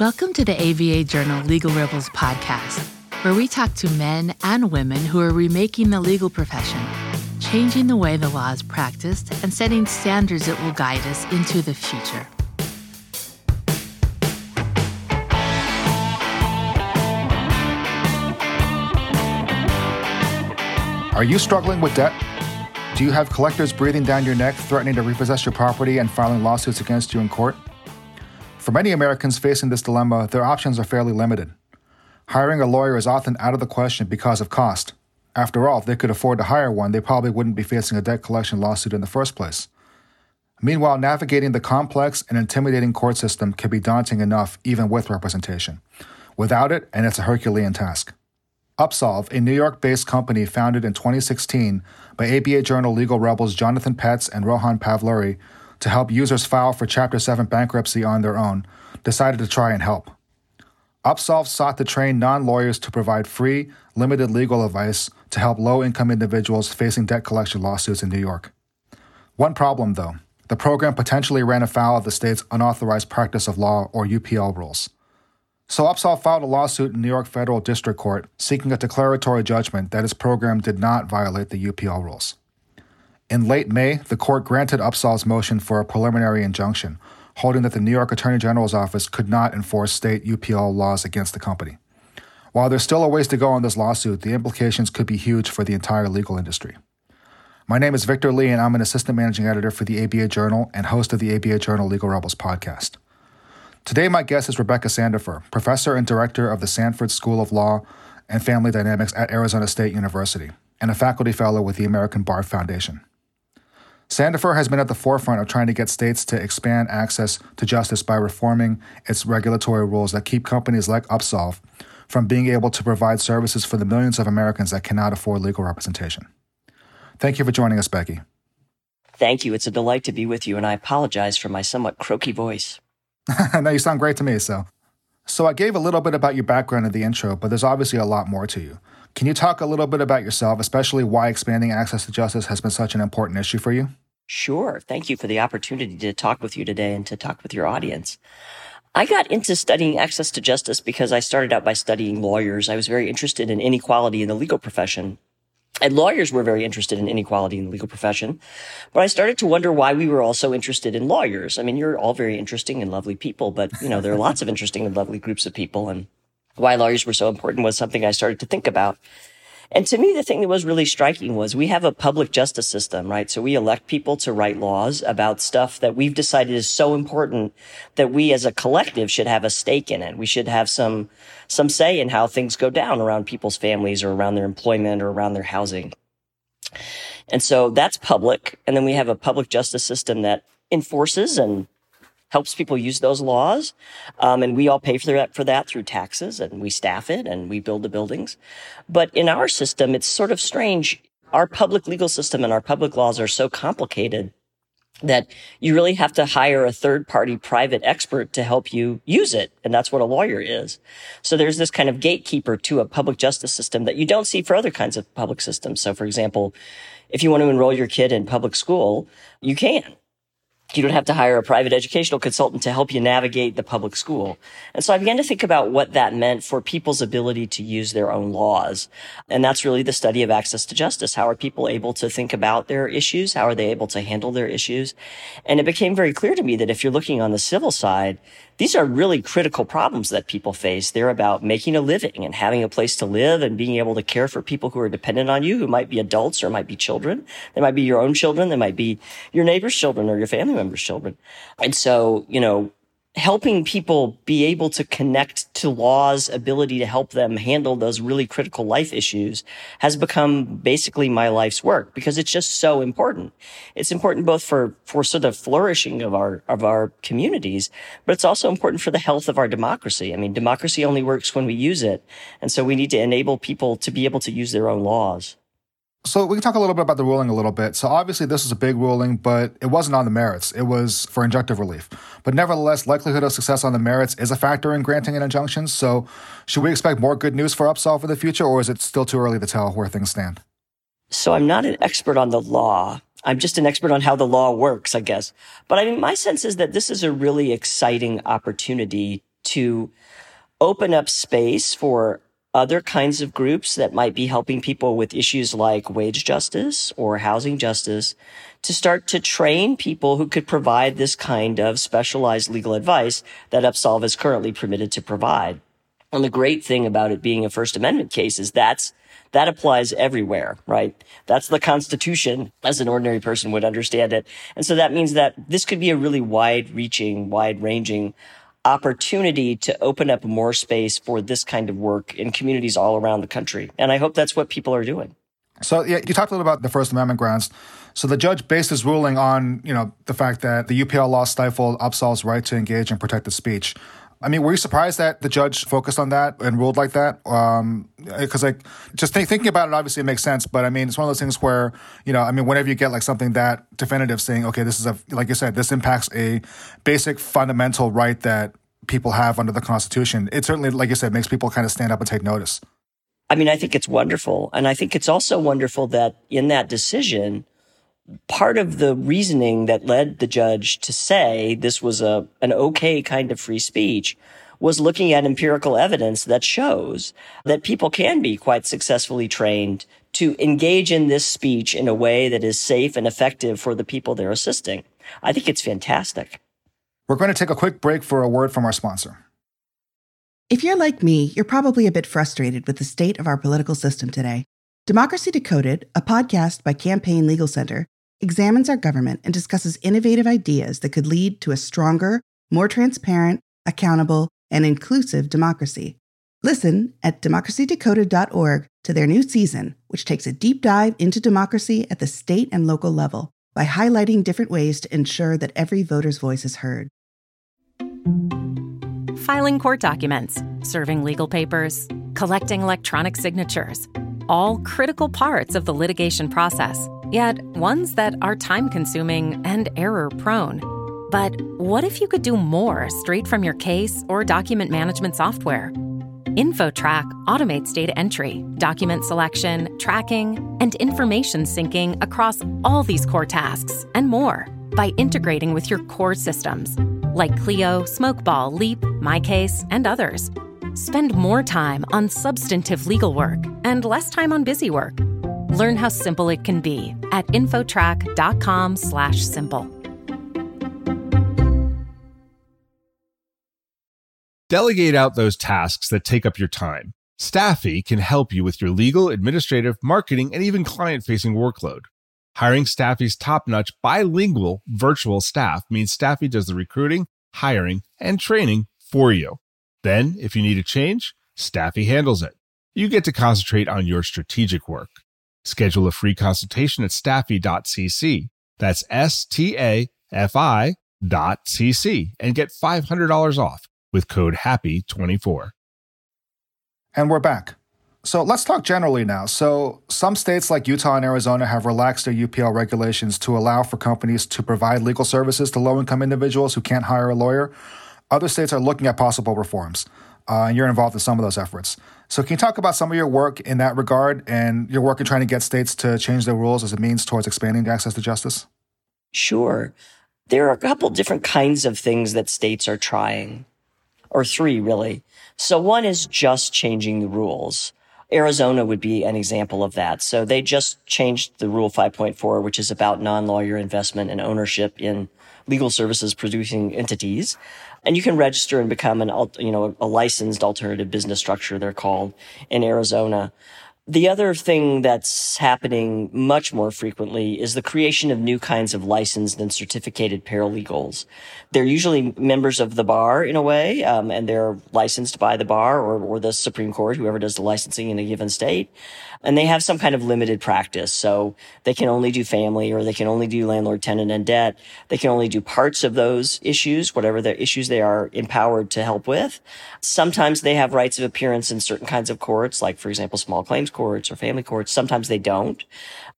Welcome to the ABA Journal Legal Rebels podcast, where we talk to men and women who are remaking the legal profession, changing the way the law is practiced, and setting standards that will guide us into the future. Are you struggling with debt? Do you have collectors breathing down your neck, threatening to repossess your property and filing lawsuits against you in court? For many Americans facing this dilemma, their options are fairly limited. Hiring a lawyer is often out of the question because of cost. After all, if they could afford to hire one, they probably wouldn't be facing a debt collection lawsuit in the first place. Meanwhile, navigating the complex and intimidating court system can be daunting enough even with representation. Without it, and it's a Herculean task. Upsolve, a New York based company founded in 2016 by ABA Journal legal rebels Jonathan Petts and Rohan Pavuluri, to help users file for Chapter 7 bankruptcy on their own, decided to try and help. Upsolve sought to train non lawyers to provide free, limited legal advice to help low income individuals facing debt collection lawsuits in New York. One problem, though the program potentially ran afoul of the state's unauthorized practice of law, or UPL, rules. So Upsolve filed a lawsuit in New York Federal District Court seeking a declaratory judgment that its program did not violate the UPL rules. In late May, the court granted Upsolve's motion for a preliminary injunction, holding that the New York Attorney General's office could not enforce state UPL laws against the company. While there's still a ways to go on this lawsuit, the implications could be huge for the entire legal industry. My name is Victor Lee, and I'm an assistant managing editor for the ABA Journal and host of the ABA Journal Legal Rebels podcast. Today, my guest is Rebecca Sandefur, professor and director of the Sanford School of Law and Family Dynamics at Arizona State University, and a faculty fellow with the American Bar Foundation. Sandefur has been at the forefront of trying to get states to expand access to justice by reforming its regulatory rules that keep companies like Upsolve from being able to provide services for the millions of Americans that cannot afford legal representation. Thank you for joining us, Becky. Thank you. It's a delight to be with you, and I apologize for my somewhat croaky voice. no, you sound great to me, so. So I gave a little bit about your background in the intro, but there's obviously a lot more to you. Can you talk a little bit about yourself, especially why expanding access to justice has been such an important issue for you? Sure. Thank you for the opportunity to talk with you today and to talk with your audience. I got into studying access to justice because I started out by studying lawyers. I was very interested in inequality in the legal profession. And lawyers were very interested in inequality in the legal profession. But I started to wonder why we were all so interested in lawyers. I mean, you're all very interesting and lovely people, but you know, there are lots of interesting and lovely groups of people. And why lawyers were so important was something I started to think about. And to me, the thing that was really striking was we have a public justice system, right? So we elect people to write laws about stuff that we've decided is so important that we as a collective should have a stake in it. We should have some, some say in how things go down around people's families or around their employment or around their housing. And so that's public. And then we have a public justice system that enforces and helps people use those laws. Um, and we all pay for that, for that through taxes and we staff it and we build the buildings. But in our system, it's sort of strange. Our public legal system and our public laws are so complicated that you really have to hire a third party private expert to help you use it. And that's what a lawyer is. So there's this kind of gatekeeper to a public justice system that you don't see for other kinds of public systems. So for example, if you want to enroll your kid in public school, you can you don't have to hire a private educational consultant to help you navigate the public school. And so I began to think about what that meant for people's ability to use their own laws. And that's really the study of access to justice. How are people able to think about their issues? How are they able to handle their issues? And it became very clear to me that if you're looking on the civil side, these are really critical problems that people face. They're about making a living and having a place to live and being able to care for people who are dependent on you, who might be adults or might be children. They might be your own children. They might be your neighbor's children or your family members' children. And so, you know, helping people be able to connect to law's ability to help them handle those really critical life issues has become basically my life's work because it's just so important. It's important both for, for sort of flourishing of our, of our communities, but it's also important for the health of our democracy. I mean, democracy only works when we use it. And so we need to enable people to be able to use their own laws. So we can talk a little bit about the ruling a little bit. So obviously this was a big ruling, but it wasn't on the merits. It was for injunctive relief. But nevertheless, likelihood of success on the merits is a factor in granting an injunction. So should we expect more good news for Upsolve for the future, or is it still too early to tell where things stand? So I'm not an expert on the law. I'm just an expert on how the law works, I guess. But I mean, my sense is that this is a really exciting opportunity to open up space for other kinds of groups that might be helping people with issues like wage justice or housing justice to start to train people who could provide this kind of specialized legal advice that Upsolve is currently permitted to provide. And the great thing about it being a First Amendment case is that's that applies everywhere, right? That's the Constitution as an ordinary person would understand it. And so that means that this could be a really wide reaching, wide ranging opportunity to open up more space for this kind of work in communities all around the country. And I hope that's what people are doing. So yeah, you talked a little about the First Amendment grounds. So the judge based his ruling on, you know, the fact that the UPL law stifled Upsolve's right to engage in protected speech. I mean, were you surprised that the judge focused on that and ruled like that? Because, um, like, just th- thinking about it, obviously it makes sense. But I mean, it's one of those things where, you know, I mean, whenever you get like something that definitive saying, okay, this is a, like you said, this impacts a basic fundamental right that people have under the Constitution, it certainly, like you said, makes people kind of stand up and take notice. I mean, I think it's wonderful. And I think it's also wonderful that in that decision, part of the reasoning that led the judge to say this was a, an okay kind of free speech was looking at empirical evidence that shows that people can be quite successfully trained to engage in this speech in a way that is safe and effective for the people they're assisting. I think it's fantastic. We're going to take a quick break for a word from our sponsor. If you're like me, you're probably a bit frustrated with the state of our political system today. Democracy Decoded, a podcast by Campaign Legal Center, examines our government and discusses innovative ideas that could lead to a stronger, more transparent, accountable, and inclusive democracy. Listen at democracydecoded.org to their new season, which takes a deep dive into democracy at the state and local level by highlighting different ways to ensure that every voter's voice is heard. Filing court documents, serving legal papers, collecting electronic signatures, all critical parts of the litigation process yet ones that are time consuming and error prone. But what if you could do more straight from your case or document management software? InfoTrack automates data entry, document selection, tracking, and information syncing across all these core tasks and more by integrating with your core systems like Clio, Smokeball, Leap, MyCase, and others. Spend more time on substantive legal work and less time on busy work Learn how simple it can be at infotrack.com/simple. Delegate out those tasks that take up your time. Staffi can help you with your legal, administrative, marketing, and even client-facing workload. Hiring Staffi's top-notch bilingual virtual staff means Staffi does the recruiting, hiring, and training for you. Then, if you need a change, Staffi handles it. You get to concentrate on your strategic work. Schedule a free consultation at staffi.cc. That's S T A F I dot cc and get $500 off with code HAPPY24. And we're back. So let's talk generally now. So, some states like Utah and Arizona have relaxed their UPL regulations to allow for companies to provide legal services to low income individuals who can't hire a lawyer. Other states are looking at possible reforms, uh, and you're involved in some of those efforts. So, can you talk about some of your work in that regard and your work in trying to get states to change their rules as a means towards expanding access to justice? Sure. There are a couple different kinds of things that states are trying, or three really. So, one is just changing the rules. Arizona would be an example of that. So they just changed the Rule 5.4, which is about non-lawyer investment and ownership in legal services producing entities and you can register and become an you know a licensed alternative business structure they're called in Arizona. The other thing that's happening much more frequently is the creation of new kinds of licensed and certificated paralegals. They're usually members of the bar in a way, um, and they're licensed by the bar or, or the Supreme Court, whoever does the licensing in a given state and they have some kind of limited practice. So they can only do family or they can only do landlord, tenant and debt. They can only do parts of those issues, whatever the issues they are empowered to help with. Sometimes they have rights of appearance in certain kinds of courts, like for example, small claims courts or family courts. Sometimes they don't.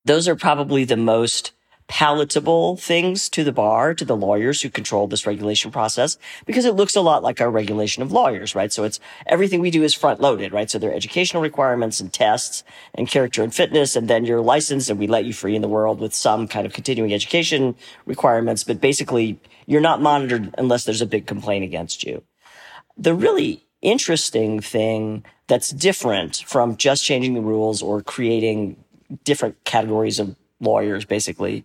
Those are probably the most palatable things to the bar, to the lawyers who control this regulation process, because it looks a lot like our regulation of lawyers, right? So it's everything we do is front loaded, right? So there are educational requirements and tests and character and fitness, and then you're licensed and we let you free in the world with some kind of continuing education requirements. But basically, you're not monitored unless there's a big complaint against you. The really interesting thing that's different from just changing the rules or creating different categories of lawyers, basically,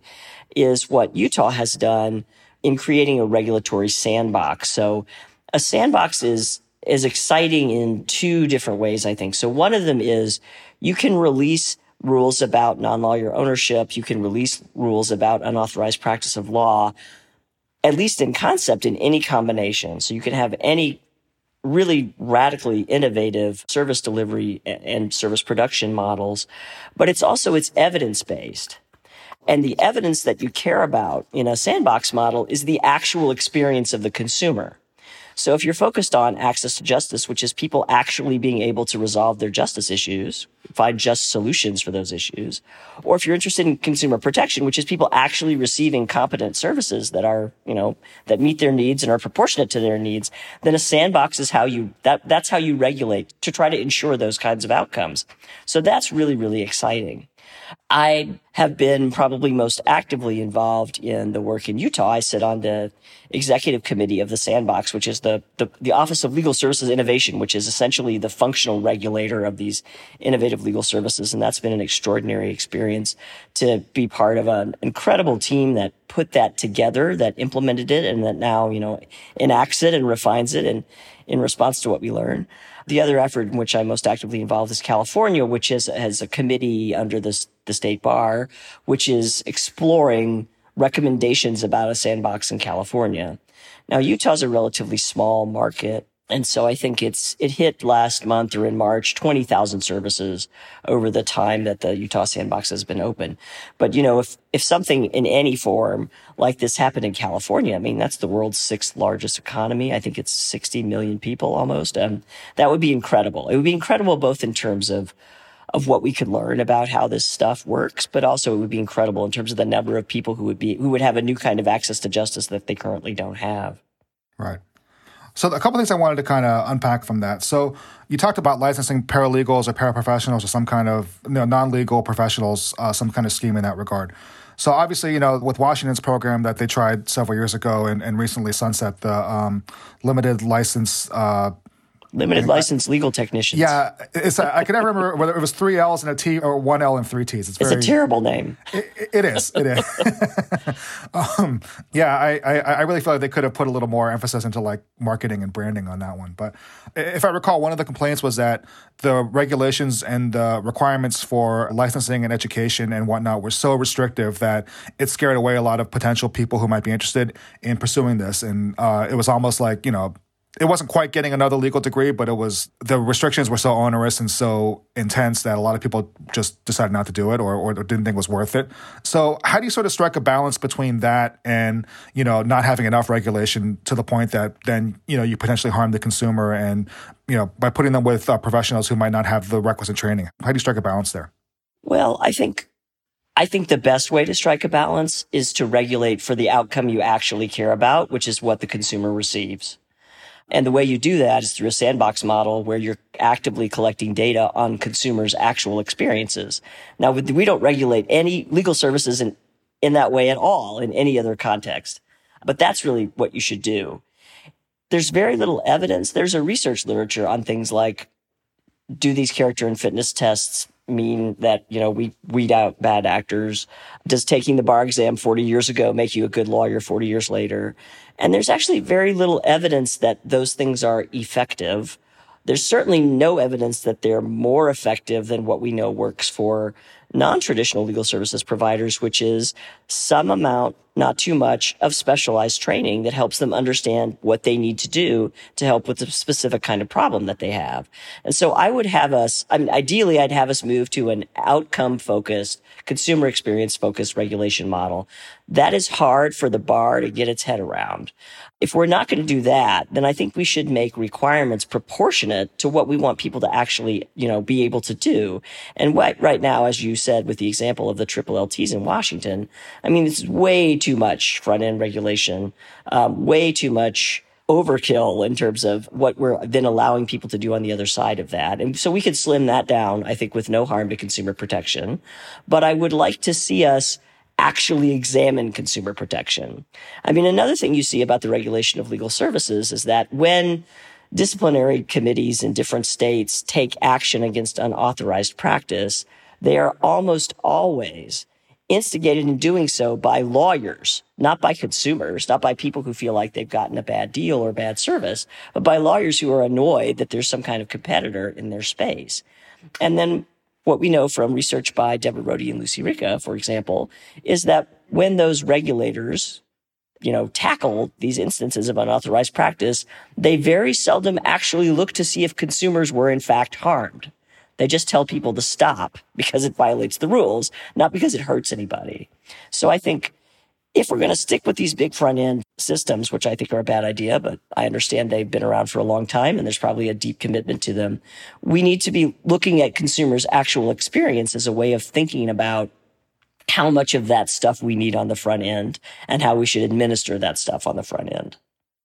is what Utah has done in creating a regulatory sandbox. So a sandbox is is exciting in two different ways, I think. So one of them is you can release rules about non-lawyer ownership. You can release rules about unauthorized practice of law, at least in concept, in any combination. So you can have any really radically innovative service delivery and service production models, but it's also, it's evidence based. And the evidence that you care about in a sandbox model is the actual experience of the consumer. So if you're focused on access to justice, which is people actually being able to resolve their justice issues, find just solutions for those issues, or if you're interested in consumer protection, which is people actually receiving competent services that are, you know, that meet their needs and are proportionate to their needs, then a sandbox is how you, that, that's how you regulate to try to ensure those kinds of outcomes. So that's really, really exciting. I have been probably most actively involved in the work in Utah. I sit on the executive committee of the Sandbox, which is the, the, the, Office of Legal Services Innovation, which is essentially the functional regulator of these innovative legal services. And that's been an extraordinary experience to be part of an incredible team that put that together, that implemented it, and that now, you know, enacts it and refines it and in response to what we learn. The other effort in which I'm most actively involved is California, which is, has a committee under the, the state bar, which is exploring recommendations about a sandbox in California. Now, Utah's a relatively small market. And so I think it's, it hit last month or in March, 20,000 services over the time that the Utah sandbox has been open. But, you know, if, if something in any form like this happened in California, I mean, that's the world's sixth largest economy. I think it's 60 million people almost. Um, that would be incredible. It would be incredible both in terms of, of what we could learn about how this stuff works, but also it would be incredible in terms of the number of people who would be, who would have a new kind of access to justice that they currently don't have. Right. So a couple things I wanted to kind of unpack from that. So you talked about licensing paralegals or paraprofessionals or some kind of you know, non-legal professionals, uh, some kind of scheme in that regard. So obviously, you know, with Washington's program that they tried several years ago and, and recently sunset the um, limited license uh, limited license legal technicians. Yeah, it's a, I can never remember whether it was three L's and a T or one L and three T's. It's, very, it's a terrible name. it, it is. It is. um, yeah, I, I, I really feel like they could have put a little more emphasis into like marketing and branding on that one. But if I recall, one of the complaints was that the regulations and the requirements for licensing and education and whatnot were so restrictive that it scared away a lot of potential people who might be interested in pursuing this. And uh, it was almost like you know it wasn't quite getting another legal degree, but it was the restrictions were so onerous and so intense that a lot of people just decided not to do it or, or didn't think it was worth it. So how do you sort of strike a balance between that and, you know, not having enough regulation to the point that then, you know, you potentially harm the consumer and, you know, by putting them with uh, professionals who might not have the requisite training? How do you strike a balance there? Well, I think I think the best way to strike a balance is to regulate for the outcome you actually care about, which is what the consumer receives. And the way you do that is through a sandbox model where you're actively collecting data on consumers' actual experiences. Now, we don't regulate any legal services in, in that way at all in any other context. But that's really what you should do. There's very little evidence. There's a research literature on things like, do these character and fitness tests mean that, you know, we weed out bad actors? Does taking the bar exam 40 years ago make you a good lawyer 40 years later? And there's actually very little evidence that those things are effective. There's certainly no evidence that they're more effective than what we know works for non-traditional legal services providers, which is some amount, not too much, of specialized training that helps them understand what they need to do to help with the specific kind of problem that they have. And so I would have us, I mean, ideally, I'd have us move to an outcome focused, consumer experience focused regulation model. That is hard for the bar to get its head around. If we're not going to do that, then I think we should make requirements proportionate to what we want people to actually, you know, be able to do. And what, right now, as you said, with the example of the triple LTs in Washington, I mean, it's way too much front end regulation, um, way too much overkill in terms of what we're then allowing people to do on the other side of that. And so we could slim that down, I think, with no harm to consumer protection. But I would like to see us actually examine consumer protection. I mean, another thing you see about the regulation of legal services is that when disciplinary committees in different states take action against unauthorized practice, they are almost always instigated in doing so by lawyers, not by consumers, not by people who feel like they've gotten a bad deal or bad service, but by lawyers who are annoyed that there's some kind of competitor in their space. And then what we know from research by Deborah Rhode and Lucy Ricca, for example, is that when those regulators you know, tackle these instances of unauthorized practice, they very seldom actually look to see if consumers were in fact harmed. They just tell people to stop because it violates the rules, not because it hurts anybody. So I think if we're going to stick with these big front end systems, which I think are a bad idea, but I understand they've been around for a long time and there's probably a deep commitment to them. We need to be looking at consumers' actual experience as a way of thinking about how much of that stuff we need on the front end and how we should administer that stuff on the front end.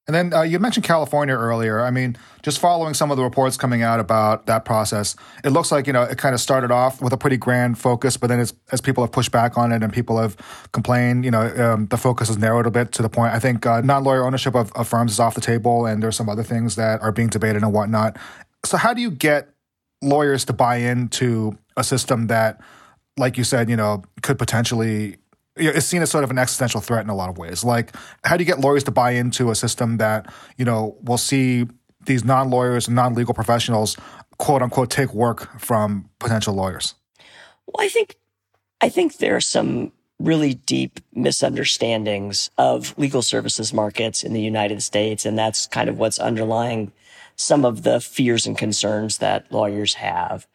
And then uh, you mentioned California earlier. I mean, just following some of the reports coming out about that process, it looks like you know it kind of started off with a pretty grand focus, but then as as people have pushed back on it and people have complained, you know, um, the focus has narrowed a bit to the point. I think uh, non-lawyer ownership of, of firms is off the table, and there's some other things that are being debated and whatnot. So, how do you get lawyers to buy into a system that like you said, you know, could potentially it's seen as sort of an existential threat in a lot of ways. Like, how do you get lawyers to buy into a system that you know will see these non-lawyers and non-legal professionals, quote unquote, take work from potential lawyers? Well, I think I think there are some really deep misunderstandings of legal services markets in the United States, and that's kind of what's underlying some of the fears and concerns that lawyers have.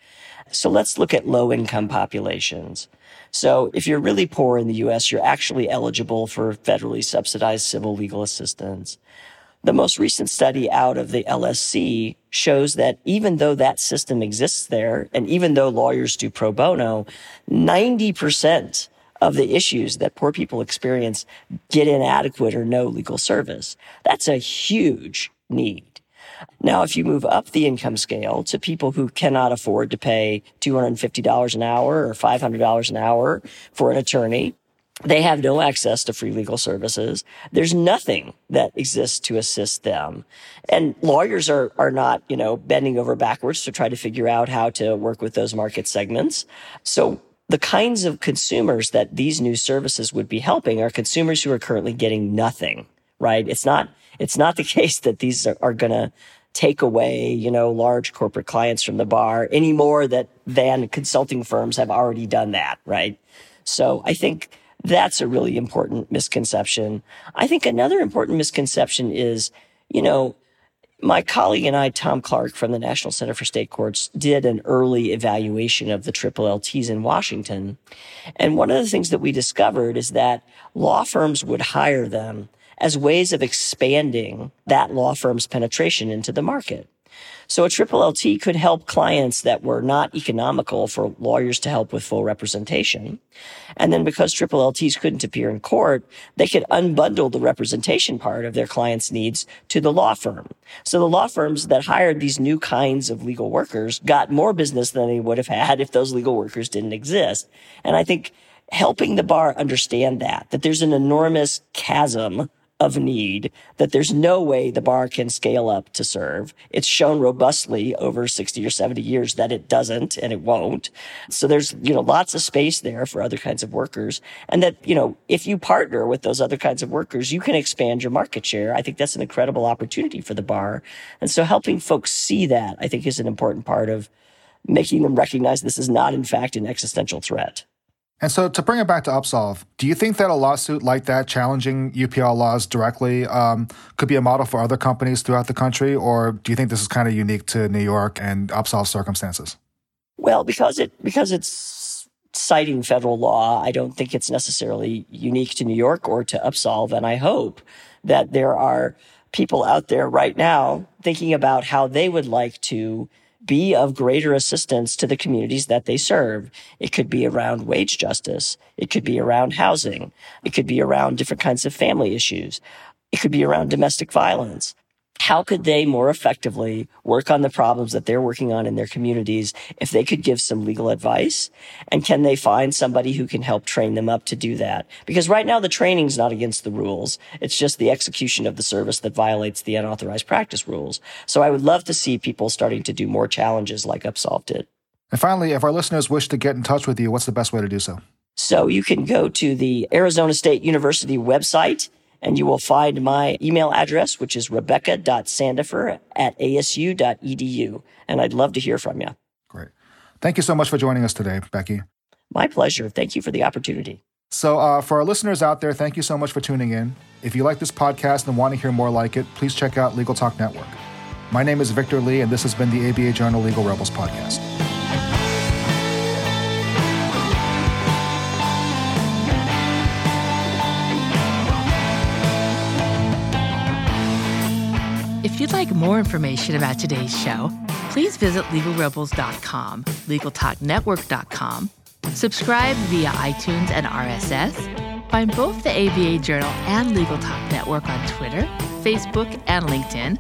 So let's look at low income populations. So if you're really poor in the US, you're actually eligible for federally subsidized civil legal assistance. The most recent study out of the LSC shows that even though that system exists there, and even though lawyers do pro bono, 90% of the issues that poor people experience get inadequate or no legal service. That's a huge need. Now, if you move up the income scale to people who cannot afford to pay $250 an hour or $500 an hour for an attorney, they have no access to free legal services. There's nothing that exists to assist them. And lawyers are, are not, you know, bending over backwards to try to figure out how to work with those market segments. So the kinds of consumers that these new services would be helping are consumers who are currently getting nothing, right? It's not, it's not the case that these are, are going to take away, you know, large corporate clients from the bar any more that than consulting firms have already done that, right? So I think that's a really important misconception. I think another important misconception is, you know, my colleague and I, Tom Clarke from the National Center for State Courts, did an early evaluation of the triple LTs in Washington. And one of the things that we discovered is that law firms would hire them as ways of expanding that law firm's penetration into the market. So a triple LT could help clients that were not economical for lawyers to help with full representation. And then because triple LTs couldn't appear in court, they could unbundle the representation part of their clients' needs to the law firm. So the law firms that hired these new kinds of legal workers got more business than they would have had if those legal workers didn't exist. And I think helping the bar understand that, that there's an enormous chasm of need that there's no way the bar can scale up to serve. It's shown robustly over 60 or 70 years that it doesn't and it won't. So there's, you know, lots of space there for other kinds of workers. And that, you know, if you partner with those other kinds of workers, you can expand your market share. I think that's an incredible opportunity for the bar. And so helping folks see that, I think is an important part of making them recognize this is not in fact an existential threat. And so, to bring it back to Upsolve, do you think that a lawsuit like that, challenging UPL laws directly, um, could be a model for other companies throughout the country, or do you think this is kind of unique to New York and Upsolve circumstances? Well, because it because it's citing federal law, I don't think it's necessarily unique to New York or to Upsolve, and I hope that there are people out there right now thinking about how they would like to be of greater assistance to the communities that they serve. It could be around wage justice. It could be around housing. It could be around different kinds of family issues. It could be around domestic violence. How could they more effectively work on the problems that they're working on in their communities if they could give some legal advice? And can they find somebody who can help train them up to do that? Because right now the training's not against the rules. It's just the execution of the service that violates the unauthorized practice rules. So I would love to see people starting to do more challenges like Upsolve did. And finally, if our listeners wish to get in touch with you, what's the best way to do so? So you can go to the Arizona State University website and you will find my email address, which is rebecca.sandefur at asu.edu. And I'd love to hear from you. Great. Thank you so much for joining us today, Becky. My pleasure. Thank you for the opportunity. So, uh, for our listeners out there, thank you so much for tuning in. If you like this podcast and want to hear more like it, please check out Legal Talk Network. My name is Victor Lee, and this has been the ABA Journal Legal Rebels podcast. If you'd like more information about today's show, please visit legalrebels.com, legaltalknetwork.com, subscribe via iTunes and RSS, find both the ABA Journal and Legal Talk Network on Twitter, Facebook, and LinkedIn,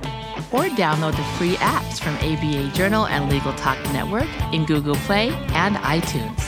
or download the free apps from ABA Journal and Legal Talk Network in Google Play and iTunes.